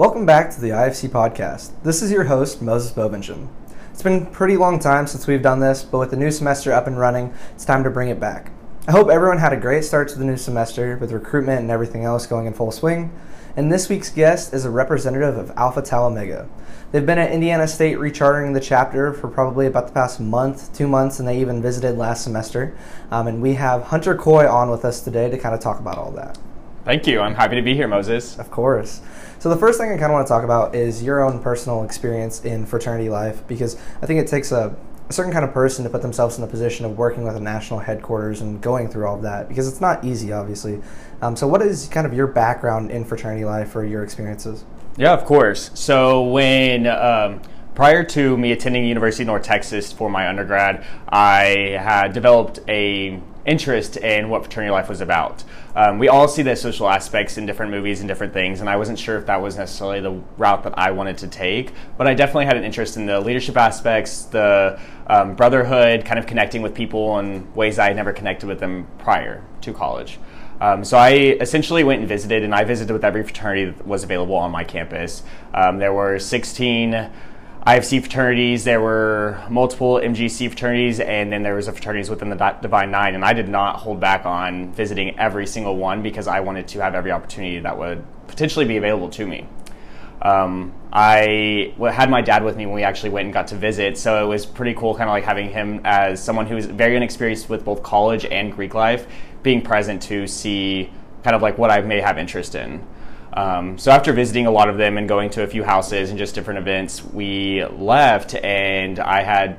Welcome back to the IFC podcast. This is your host, Moses Bovensham. It's been a pretty long time since we've done this, but with the new semester up and running, it's time to bring it back. I hope everyone had a great start to the new semester with recruitment and everything else going in full swing. And this week's guest is a representative of Alpha Tau Omega. They've been at Indiana State rechartering the chapter for probably about the past month, two months, and they even visited last semester. Um, and we have Hunter Coy on with us today to kind of talk about all that. Thank you. I'm happy to be here, Moses. Of course. So the first thing I kind of want to talk about is your own personal experience in fraternity life because I think it takes a, a, certain kind of person to put themselves in the position of working with a national headquarters and going through all of that because it's not easy, obviously. Um, so what is kind of your background in fraternity life or your experiences? Yeah, of course. So when um, prior to me attending University of North Texas for my undergrad, I had developed a interest in what fraternity life was about. Um, we all see the social aspects in different movies and different things, and I wasn't sure if that was necessarily the route that I wanted to take, but I definitely had an interest in the leadership aspects, the um, brotherhood, kind of connecting with people in ways I had never connected with them prior to college. Um, so I essentially went and visited, and I visited with every fraternity that was available on my campus. Um, there were 16 IFC fraternities, there were multiple MGC fraternities, and then there was a fraternities within the Divine Nine. And I did not hold back on visiting every single one because I wanted to have every opportunity that would potentially be available to me. Um, I had my dad with me when we actually went and got to visit, so it was pretty cool, kind of like having him as someone who was very inexperienced with both college and Greek life, being present to see kind of like what I may have interest in. Um, so after visiting a lot of them and going to a few houses and just different events, we left, and I had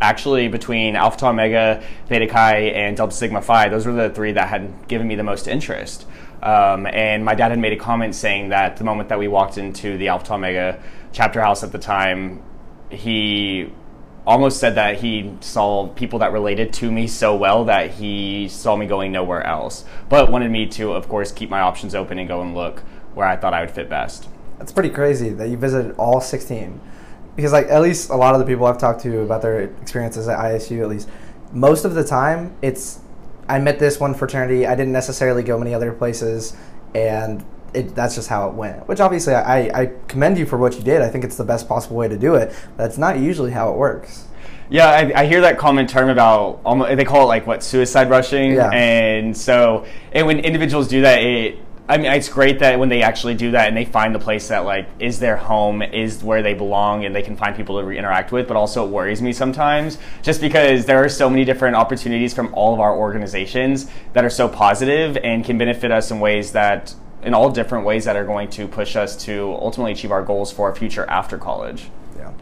actually between Alpha Tau Omega, Theta Chi, and Delta Sigma Phi, those were the three that had given me the most interest. Um, and my dad had made a comment saying that the moment that we walked into the Alpha Tau Omega chapter house at the time, he almost said that he saw people that related to me so well that he saw me going nowhere else, but wanted me to, of course, keep my options open and go and look where I thought I would fit best. That's pretty crazy that you visited all 16. Because like at least a lot of the people I've talked to about their experiences at ISU at least, most of the time it's I met this one fraternity, I didn't necessarily go many other places and it, that's just how it went. Which obviously I, I commend you for what you did. I think it's the best possible way to do it. That's not usually how it works. Yeah, I, I, hear that common term about almost, they call it like what suicide rushing, yeah. and so and when individuals do that, it I mean, it's great that when they actually do that and they find the place that like is their home, is where they belong, and they can find people to interact with. But also, it worries me sometimes just because there are so many different opportunities from all of our organizations that are so positive and can benefit us in ways that, in all different ways, that are going to push us to ultimately achieve our goals for our future after college. Yeah,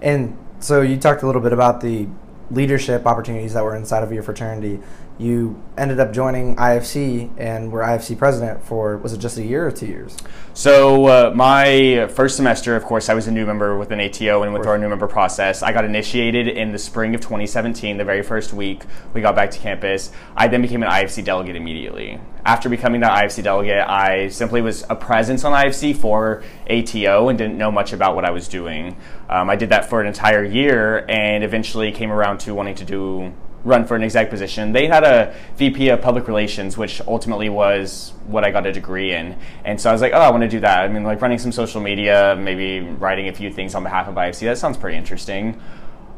and so you talked a little bit about the leadership opportunities that were inside of your fraternity you ended up joining IFC and were IFC president for was it just a year or two years? So uh, my first semester, of course, I was a new member with an ATO and with our new member process. I got initiated in the spring of 2017, the very first week we got back to campus. I then became an IFC delegate immediately. After becoming the IFC delegate, I simply was a presence on IFC for ATO and didn't know much about what I was doing. Um, I did that for an entire year and eventually came around to wanting to do run for an exec position. They had a VP of public relations, which ultimately was what I got a degree in. And so I was like, oh, I want to do that. I mean, like running some social media, maybe writing a few things on behalf of IFC. That sounds pretty interesting.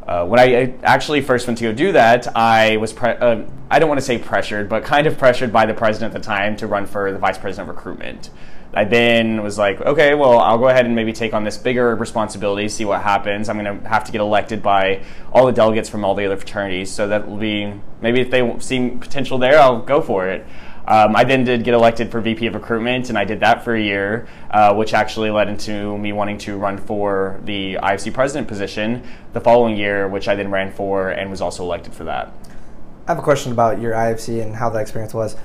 Uh, when I actually first went to go do that, I was, pre- uh, I don't want to say pressured, but kind of pressured by the president at the time to run for the vice president of recruitment. I then was like, okay, well, I'll go ahead and maybe take on this bigger responsibility, see what happens. I'm going to have to get elected by all the delegates from all the other fraternities. So that will be maybe if they see potential there, I'll go for it. Um, I then did get elected for VP of recruitment, and I did that for a year, uh, which actually led into me wanting to run for the IFC president position the following year, which I then ran for and was also elected for that. I have a question about your IFC and how that experience was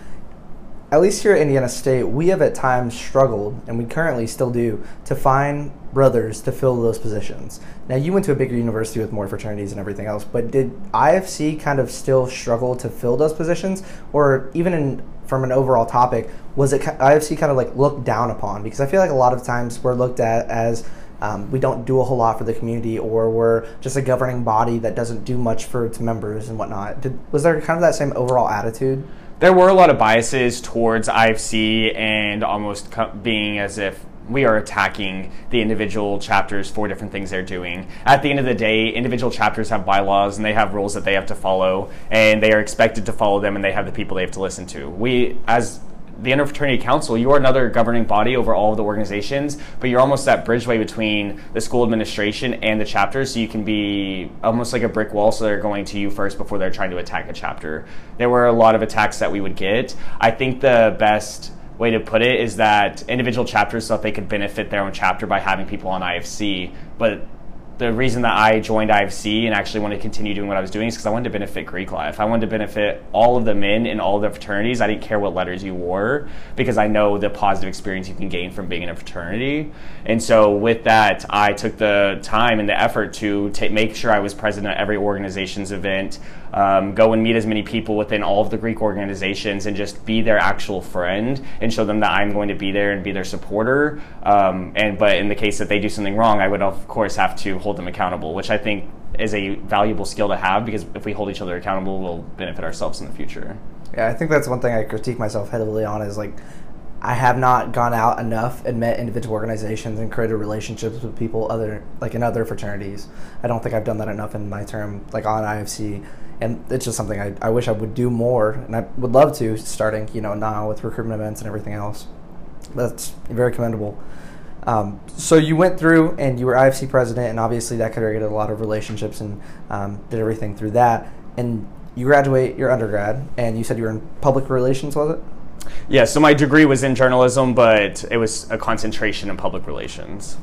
at least here at Indiana State, we have at times struggled, and we currently still do, to find brothers to fill those positions. Now, you went to a bigger university with more fraternities and everything else, but did IFC kind of still struggle to fill those positions, or even in from an overall topic, was it IFC kind of like looked down upon? Because I feel like a lot of times we're looked at as um, we don't do a whole lot for the community, or we're just a governing body that doesn't do much for its members and whatnot. Did, was there kind of that same overall attitude? there were a lot of biases towards IFC and almost being as if we are attacking the individual chapters for different things they're doing. At the end of the day, individual chapters have bylaws and they have rules that they have to follow, and they are expected to follow them, and they have the people they have to listen to. We, as the Interfraternity Council, you are another governing body over all of the organizations, but you're almost that bridgeway between the school administration and the chapters, so you can be almost like a brick wall, so they're going to you first before they're trying to attack a chapter. There were a lot of attacks that we would get. I think the best way to put it is that individual chapters thought they could benefit their own chapter by having people on IFC, but the reason that I joined IFC and actually wanted to continue doing what I was doing is because I wanted to benefit Greek life. I wanted to benefit all of the men in all of the fraternities. I didn't care what letters you wore because I know the positive experience you can gain from being in a fraternity. And so with that, I took the time and the effort to take, make sure I was present at every organization's event, um, go and meet as many people within all of the Greek organizations and just be their actual friend and show them that I'm going to be there and be their supporter. Um, and but in the case that they do something wrong, I would of course have to hold them accountable, which I think is a valuable skill to have because if we hold each other accountable, we'll benefit ourselves in the future. Yeah, I think that's one thing I critique myself heavily on is like I have not gone out enough and met individual organizations and created relationships with people other like in other fraternities. I don't think I've done that enough in my term like on IFC and it's just something I, I wish I would do more and I would love to starting you know now with recruitment events and everything else. That's very commendable. Um, so you went through and you were IFC president, and obviously that created a lot of relationships and um, did everything through that. And you graduate your undergrad, and you said you were in public relations, was it? Yeah, so my degree was in journalism, but it was a concentration in public relations.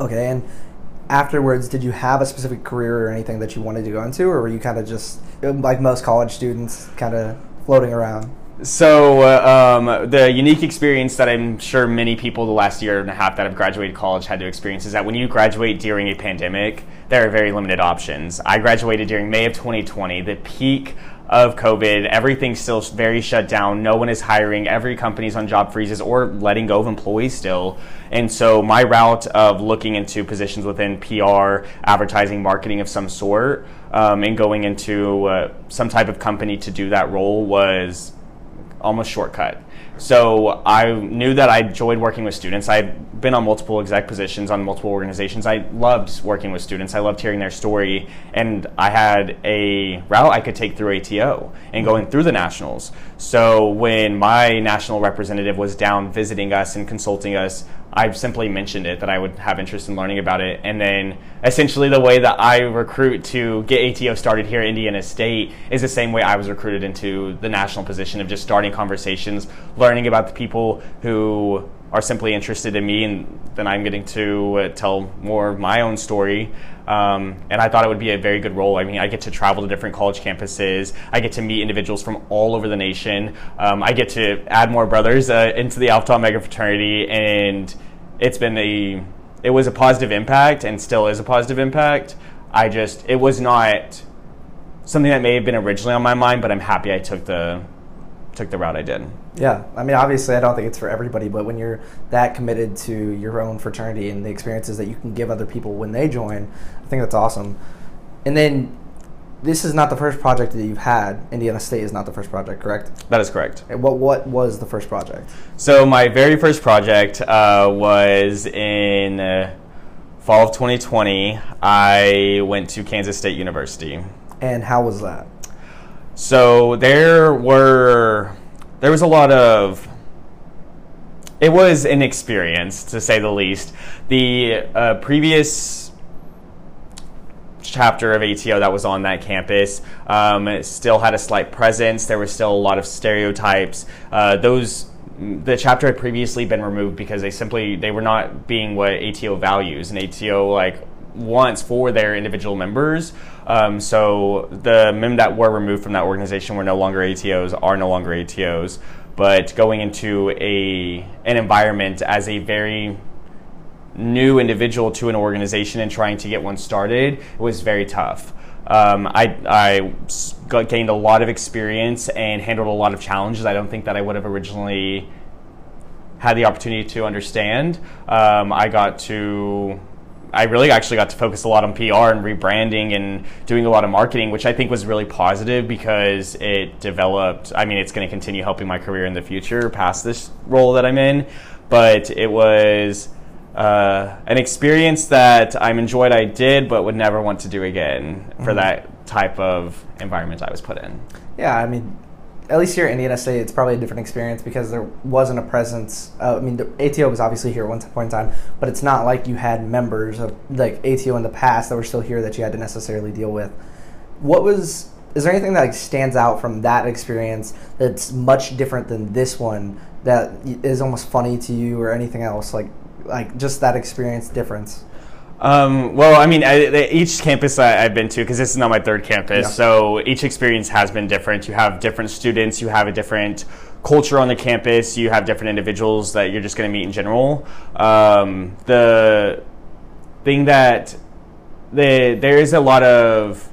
Okay, and afterwards, did you have a specific career or anything that you wanted to go into, or were you kind of just like most college students, kind of floating around? So uh, um, the unique experience that I'm sure many people the last year and a half that have graduated college had to experience is that when you graduate during a pandemic, there are very limited options. I graduated during May of 2020, the peak of COVID. Everything's still very shut down. No one is hiring. Every company's on job freezes or letting go of employees still. And so my route of looking into positions within PR, advertising, marketing of some sort, um, and going into uh, some type of company to do that role was almost shortcut. So I knew that I enjoyed working with students. I've been on multiple exec positions on multiple organizations. I loved working with students. I loved hearing their story. And I had a route I could take through ATO and going through the nationals. So when my national representative was down visiting us and consulting us, I simply mentioned it that I would have interest in learning about it. And then essentially the way that I recruit to get ATO started here at Indiana State is the same way I was recruited into the national position of just starting conversations, learning about the people who are simply interested in me, and then I'm getting to uh, tell more of my own story. Um, and I thought it would be a very good role. I mean, I get to travel to different college campuses. I get to meet individuals from all over the nation. Um, I get to add more brothers uh, into the Alpha Omega fraternity, and it's been a it was a positive impact, and still is a positive impact. I just it was not something that may have been originally on my mind, but I'm happy I took the took the route I did. Yeah, I mean, obviously, I don't think it's for everybody, but when you're that committed to your own fraternity and the experiences that you can give other people when they join, I think that's awesome. And then this is not the first project that you've had. Indiana State is not the first project, correct? That is correct. And what what was the first project? So my very first project uh, was in uh, fall of 2020. I went to Kansas State University. And how was that? So there were there was a lot of it was an experience to say the least. The uh, previous chapter of ATO that was on that campus um, still had a slight presence. There was still a lot of stereotypes. Uh, those the chapter had previously been removed because they simply they were not being what ATO values and ATO like wants for their individual members. Um, so the men that were removed from that organization were no longer ATOs, are no longer ATOs. But going into a an environment as a very new individual to an organization and trying to get one started was very tough. Um, I, I got, gained a lot of experience and handled a lot of challenges I don't think that I would have originally had the opportunity to understand. Um, I got to I really actually got to focus a lot on PR and rebranding and doing a lot of marketing, which I think was really positive because it developed. I mean, it's going to continue helping my career in the future past this role that I'm in. but it was uh, an experience that I'm enjoyed I did, but would never want to do again for Mhm. that type of environment I was put in. Yeah, I mean, at least here at Indiana State, it's probably a different experience because there wasn't a presence. Uh, I mean, the ATO was obviously here at one point in time, but it's not like you had members of like ATO in the past that were still here that you had to necessarily deal with. What was? Is there anything that like, stands out from that experience that's much different than this one that is almost funny to you or anything else? Like, like just that experience difference. Um, well, I mean, I, each campus I, I've been to, because this is not my third campus, Yeah. so each experience has been different. You have different students, you have a different culture on the campus, you have different individuals that you're just going to meet in general. Um, the thing that the, there is a lot of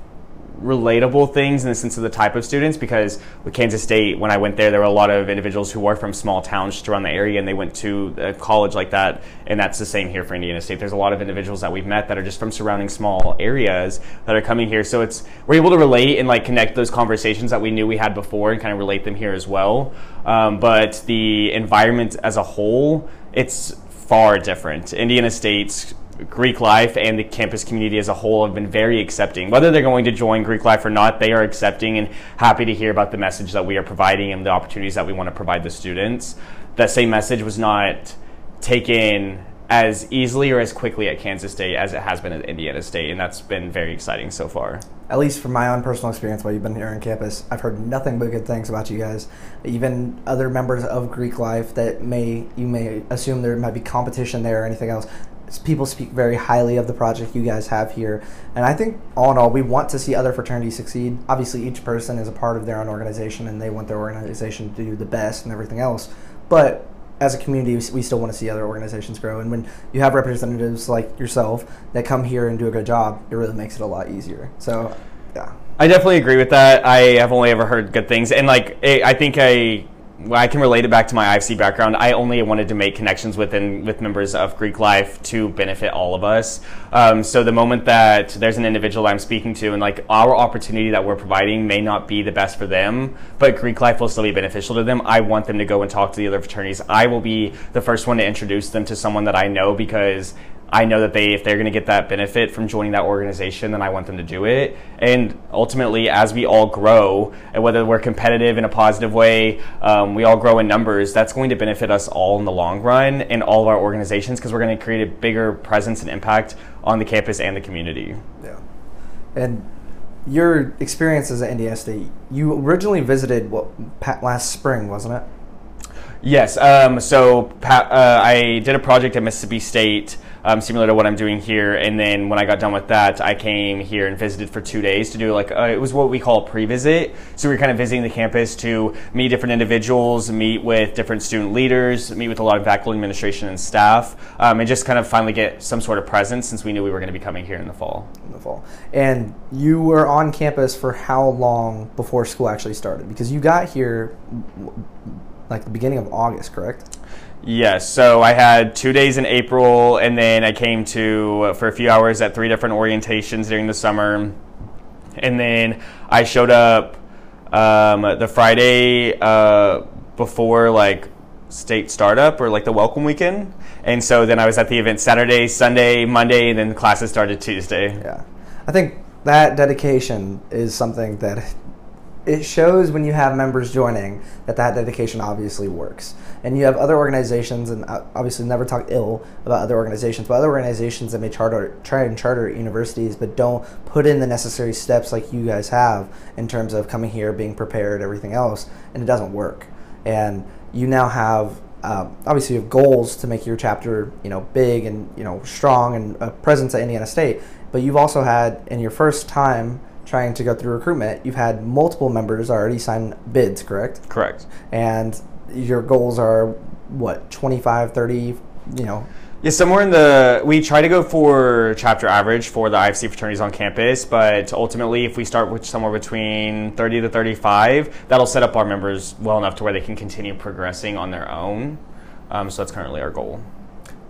relatable things in the sense of the type of students because with Kansas State, when I went there, there were a lot of individuals who were from small towns just around the area and they went to a college like that. And that's the same here for Indiana State. There's a lot of individuals that we've met that are just from surrounding small areas that are coming here. So it's, we're able to relate and like connect those conversations that we knew we had before and kind of relate them here as well. Um, but the environment as a whole, it's far different. Indiana State's Greek life and the campus community as a whole have been very accepting. Whether they're going to join Greek life or not, they are accepting and happy to hear about the message that we are providing and the opportunities that we want to provide the students. That same message was not taken as easily or as quickly at Kansas State as it has been at Indiana State, and that's been very exciting so far. at least from my own personal experience while you've been here on campus, I've heard nothing but good things about you guys. Even other members of Greek life that may you may assume there might be competition there or anything else. People speak very highly of the project you guys have here, and I think all in all, we want to see other fraternities succeed. Obviously, each person is a part of their own organization, and they want their organization to do the best and everything else. But as a community, we still want to see other organizations grow. And when you have representatives like yourself that come here and do a good job, it really makes it a lot easier. So, yeah. I definitely agree with that. I have only ever heard good things, and like I think I I can relate it back to my IFC background. I only wanted to make connections within with members of Greek life to benefit all of us. Um, so the moment that there's an individual I'm speaking to, and like our opportunity that we're providing may not be the best for them, but Greek life will still be beneficial to them. I want them to go and talk to the other fraternities. I will be the first one to introduce them to someone that I know because I know that they, if they're going to get that benefit from joining that organization, then I want them to do it. And ultimately, as we all grow, and whether we're competitive in a positive way, um, we all grow in numbers. That's going to benefit us all in the long run in all of our organizations because we're going to create a bigger presence and impact on the campus and the community. Yeah. And your experiences at Indiana State, you originally visited what last spring, wasn't it? Yes. Um, so uh, I did a project at Mississippi State, um, similar to what I'm doing here, and then when I got done with that, I came here and visited for two days to do like uh, it was what we call a pre-visit. So we are kind of visiting the campus to meet different individuals, meet with different student leaders, meet with a lot of faculty, administration, and staff, um, and just kind of finally get some sort of presence since we knew we were going to be coming here in the fall. In the fall. And you were on campus for how long before school actually started? Because you got here like the beginning of August, correct? Yes, so I had two days in April, and then I came to uh, for a few hours at three different orientations during the summer, and then I showed up um, the Friday uh, before like state startup or like the welcome weekend, and so then I was at the event Saturday, Sunday, Monday, and then classes started Tuesday. Yeah. I think that dedication is something that it shows when you have members joining that that dedication obviously works. And you have other organizations, and uh, obviously never talk ill about other organizations, but other organizations that may charter, try and charter universities, but don't put in the necessary steps like you guys have in terms of coming here, being prepared, everything else, and it doesn't work. And you now have um, obviously you have goals to make your chapter you know big and you know strong and a presence at Indiana State, but you've also had in your first time trying to go through recruitment, you've had multiple members already sign bids, correct? Correct. And your goals are what 25, 30, you know. Yeah, somewhere in the we try to go for chapter average for the IFC fraternities on campus, but ultimately, if we start with somewhere between thirty to thirty-five, that'll set up our members well enough to where they can continue progressing on their own. Um, so that's currently our goal.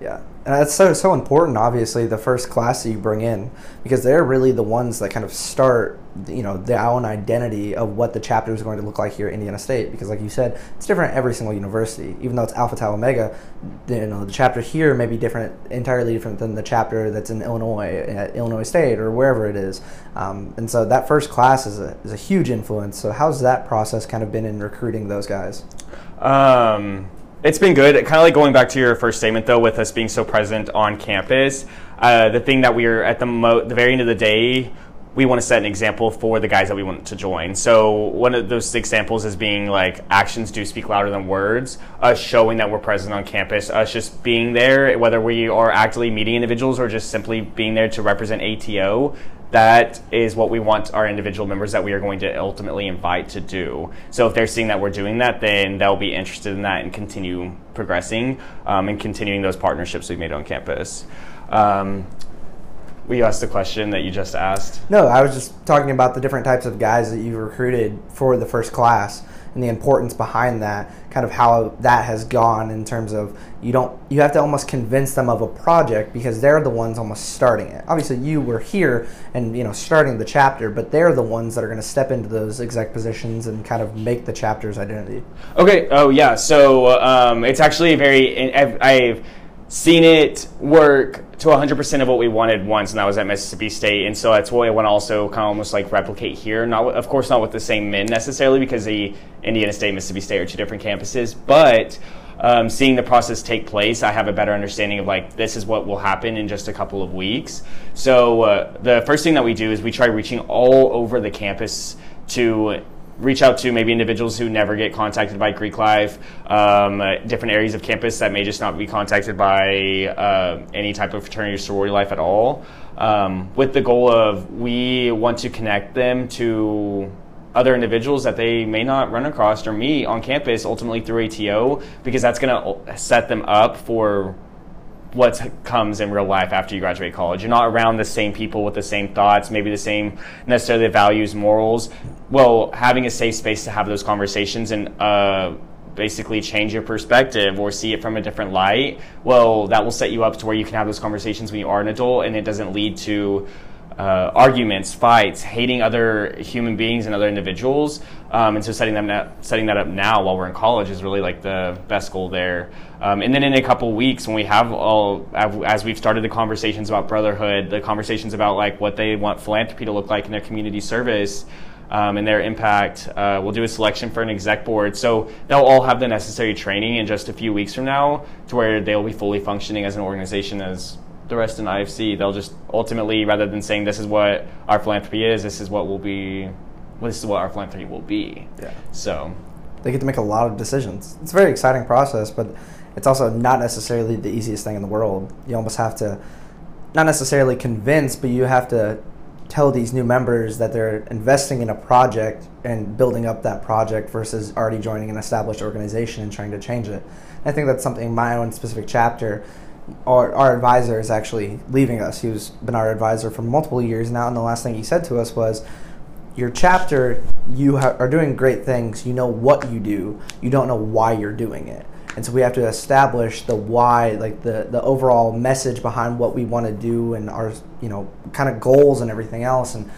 Yeah, and that's so so important. Obviously, the first class that you bring in because they're really the ones that kind of start, you know, their own identity of what the chapter is going to look like here at Indiana State. Because, like you said, it's different at every single university. Even though it's Alpha Tau Omega, you know, the chapter here may be different, entirely different than the chapter that's in Illinois at Illinois State or wherever it is. Um, and so that first class is a is a huge influence. So, how's that process kind of been in recruiting those guys? Um, it's been good. Kind of like going back to your first statement, though, with us being so present on campus. Uh, the thing that we're at the mo- the very end of the day, we want to set an example for the guys that we want to join. So one of those examples is being like actions do speak louder than words. Us showing that we're present on campus. Us just being there, whether we are actively meeting individuals or just simply being there to represent ATO that is what we want our individual members that we are going to ultimately invite to do. So if they're seeing that we're doing that, then they'll be interested in that and continue progressing um, and continuing those partnerships we've made on campus. Um, we asked the question that you just asked. No, I was just talking about the different types of guys that you recruited for the first class and the importance behind that, kind of how that has gone in terms of you don't you have to almost convince them of a project because they're the ones almost starting it. Obviously, you were here and you know starting the chapter, but they're the ones that are going to step into those exec positions and kind of make the chapter's identity. Okay. Oh yeah. So um, it's actually very I've, I've seen it work to 100% of what we wanted once, and that was at Mississippi State. And so that's what I want to also kind of almost like replicate here. Not, of course, not with the same men necessarily, because the Indiana State, Mississippi State are two different campuses, but. Um, seeing the process take place, I have a better understanding of like this is what will happen in just a couple of weeks. So uh, the first thing that we do is we try reaching all over the campus to reach out to maybe individuals who never get contacted by Greek Life, um, uh, different areas of campus that may just not be contacted by uh, any type of fraternity or sorority life at all, um, with the goal of we want to connect them to other individuals that they may not run across or meet on campus ultimately through ATO because that's going to set them up for what comes in real life after you graduate college. You're not around the same people with the same thoughts, maybe the same necessarily values, morals. Well, having a safe space to have those conversations and uh, basically change your perspective or see it from a different light, well, that will set you up to where you can have those conversations when you are an adult and it doesn't lead to uh, arguments, fights, hating other human beings and other individuals. Um, and so setting them that, setting that up now while we're in college is really like the best goal there. Um, and then in a couple weeks, when we have all, as we've started the conversations about brotherhood, the conversations about like what they want philanthropy to look like in their community service. Um, and their impact. Uh, we'll do a selection for an exec board. So they'll all have the necessary training in just a few weeks from now to where they'll be fully functioning as an organization as the rest in IFC. They'll just ultimately, rather than saying this is what our philanthropy is, this is what will be, well, this is what our philanthropy will be. Yeah. So they get to make a lot of decisions. It's a very exciting process, but it's also not necessarily the easiest thing in the world. You almost have to, not necessarily convince, but you have to tell these new members that they're investing in a project and building up that project versus already joining an established organization and trying to change it. I think that's something my own specific chapter our, our advisor is actually leaving us. He's been our advisor for multiple years now, and the last thing he said to us was, "Your chapter, you ha- are doing great things. You know what you do. You don't know why you're doing it." And so we have to establish the why, like the the overall message behind what we want to do and our you know kind of goals and everything else and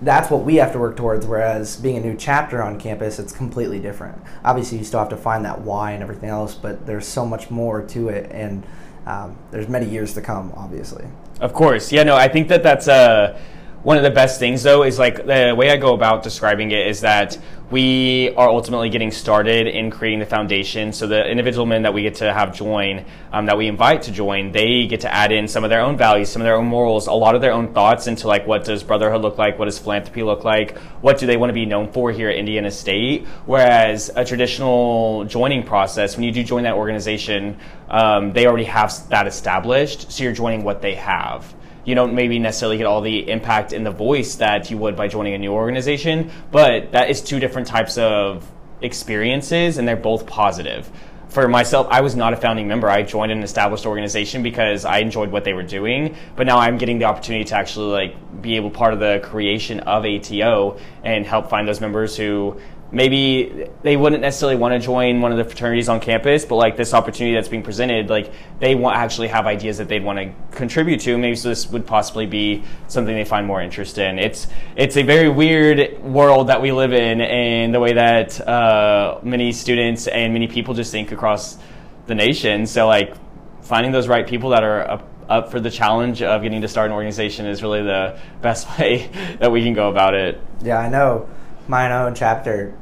that's what we have to work towards. Whereas being a new chapter on campus, it's completely different. Obviously, you still have to find that why and everything else, but there's so much more to it. And um, there's many years to come, obviously. Of course, yeah. No, I think that that's uh, one of the best things, though, is like the way I go about describing it is that we are ultimately getting started in creating the foundation. So the individual men that we get to have join, um, that we invite to join, they get to add in some of their own values, some of their own morals, a lot of their own thoughts into like what does brotherhood look like, what does philanthropy look like, what do they want to be known for here at Indiana State. Whereas a traditional joining process, when you do join that organization, um, they already have that established, so you're joining what they have you don't maybe necessarily get all the impact in the voice that you would by joining a new organization, but that is two different types of experiences and they're both positive. For myself, I was not a founding member. I joined an established organization because I enjoyed what they were doing, but now I'm getting the opportunity to actually like be able part of the creation of ATO and help find those members who maybe they wouldn't necessarily want to join one of the fraternities on campus, but like this opportunity that's being presented, like they want actually have ideas that they'd want to contribute to. Maybe so this would possibly be something they find more interest in. It's it's a very weird world that we live in, and the way that uh, many students and many people just think across the nation. So like finding those right people that are up, up for the challenge of getting to start an organization is really the best way that we can go about it. Yeah, I know my own chapter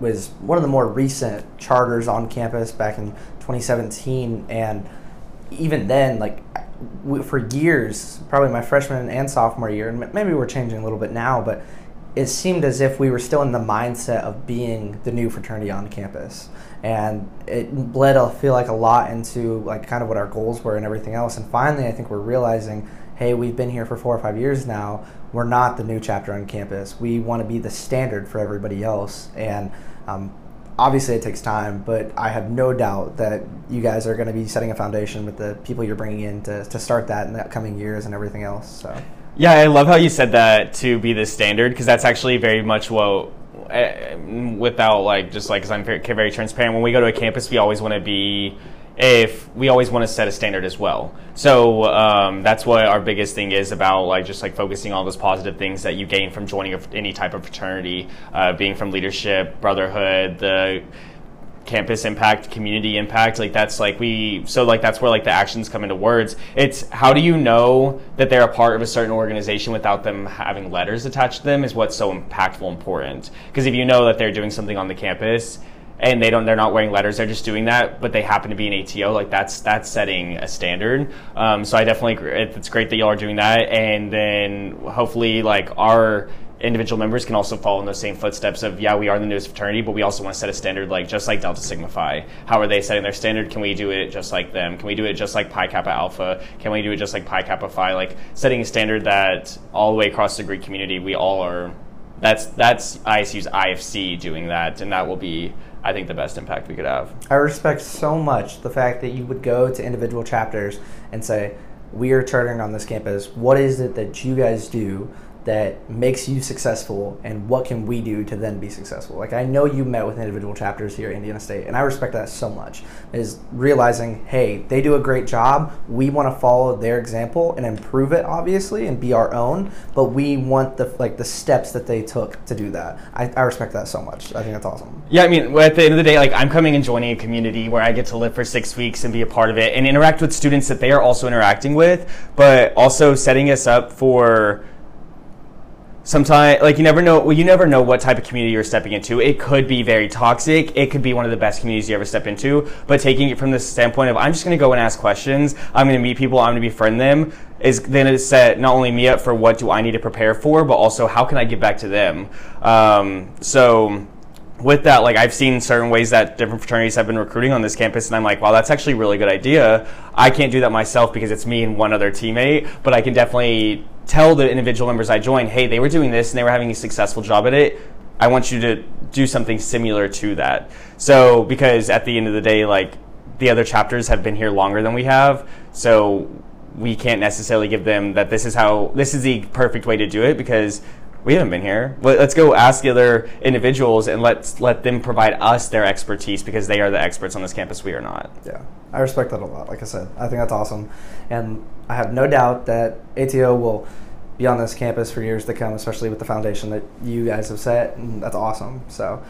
was one of the more recent charters on campus back in 2017 and even then like for years probably my freshman and sophomore year and maybe we're changing a little bit now but it seemed as if we were still in the mindset of being the new fraternity on campus. And it bled i feel like a lot into like kind of what our goals were and everything else and finally i think we're realizing hey we've been here for four or five years now we're not the new chapter on campus. We want to be the standard for everybody else. And um, obviously, it takes time, but I have no doubt that you guys are going to be setting a foundation with the people you're bringing in to, to start that in the upcoming years and everything else. So. Yeah, I love how you said that to be the standard because that's actually very much what uh, without like just like because I'm very, very transparent. When we go to a campus, we always want to be if we always want to set a standard as well. So um, that's what our biggest thing is about, like just like focusing on those positive things that you gain from joining any type of fraternity, uh, being from leadership, brotherhood, the campus impact community impact like that's like we so like that's where like the actions come into words it's how do you know that they're a part of a certain organization without them having letters attached to them is what's so impactful important because if you know that they're doing something on the campus and they don't they're not wearing letters they're just doing that but they happen to be an ato like that's that's setting a standard. Um, so i definitely it's great that y'all are doing that and then hopefully like our individual members can also follow in those same footsteps of yeah we are the newest fraternity but we also want to set a standard like just like delta sigma phi. How are they setting their standard? Can we do it just like them? Can we do it just like pi kappa alpha? Can we do it just like pi kappa phi? Like setting a standard that all the way across the greek community we all are that's that's isu's ifc doing that and that will be I think the best impact we could have. I respect so much the fact that you would go to individual chapters and say, we are chartering on this campus. What is it that you guys do that makes you successful and what can we do to then be successful? Like i know you met with individual chapters here at indiana state and i respect that so much is realizing hey they do a great job. We want to follow their example and improve it obviously and be our own but we want the like the steps that they took to do that. I, I respect that so much. I think that's awesome. Yeah i mean at the end of the day like i'm coming and joining a community where i get to live for six weeks and be a part of it and interact with students that they are also interacting with but also setting us up for sometimes like you never know well, you never know what type of community you're stepping into. It could be very toxic. It could be one of the best communities you ever step into. But taking it from the standpoint of i'm just going to go and ask questions i'm going to meet people i'm going to befriend them is then it set not only me up for what do i need to prepare for but also how can i give back to them? Um, so with that, like I've seen certain ways that different fraternities have been recruiting on this campus, and I'm like, wow, that's actually a really good idea. I can't do that myself because it's me and one other teammate, but I can definitely tell the individual members I joined, hey, they were doing this and they were having a successful job at it. I want you to do something similar to that. So, because at the end of the day, like the other chapters have been here longer than we have, so we can't necessarily give them that this is how this is the perfect way to do it because we haven't been here. Let's go ask the other individuals and let's let them provide us their expertise because they are the experts on this campus. We are not. Yeah, I respect that a lot. Like I said, I think that's awesome, and I have no doubt that ATO will be on this campus for years to come, especially with the foundation that you guys have set. And that's awesome. So,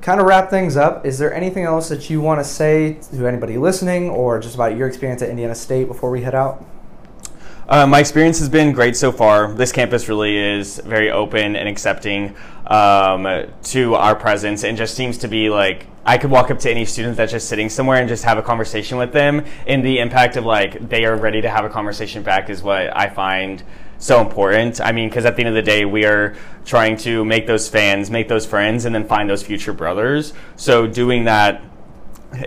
kind of wrap things up. Is there anything else that you want to say to anybody listening, or just about your experience at Indiana State before we head out? Uh, my experience has been great so far. This campus really is very open and accepting um, to our presence and just seems to be like I could walk up to any student that's just sitting somewhere and just have a conversation with them. And the impact of like they are ready to have a conversation back is what I find so important. I mean, because at the end of the day, we are trying to make those fans, make those friends, and then find those future brothers. So doing that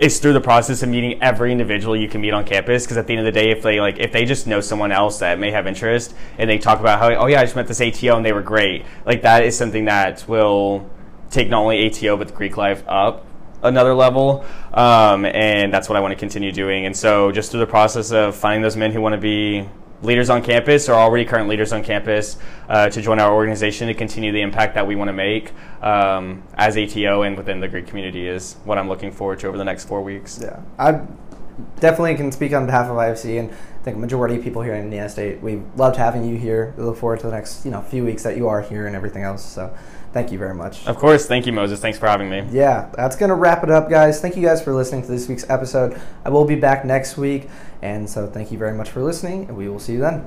is through the process of meeting every individual you can meet on campus because at the end of the day if they like if they just know someone else that may have interest and they talk about how oh yeah i just met this ato and they were great like that is something that will take not only ato but the greek life up another level um, and that's what i want to continue doing. And so just through the process of finding those men who want to be leaders on campus or already current leaders on campus uh, to join our organization to continue the impact that we want to make um, as ATO and within the Greek community is what I'm looking forward to over the next four weeks. Yeah, I definitely can speak on behalf of IFC and I think a majority of people here in Indiana State. We loved having you here. We look forward to the next you know few weeks that you are here and everything else. So thank you very much. Of course, thank you, Moses. Thanks for having me. Yeah, that's gonna wrap it up, guys. Thank you guys for listening to this week's episode. I will be back next week, and so thank you very much for listening, and we will see you then.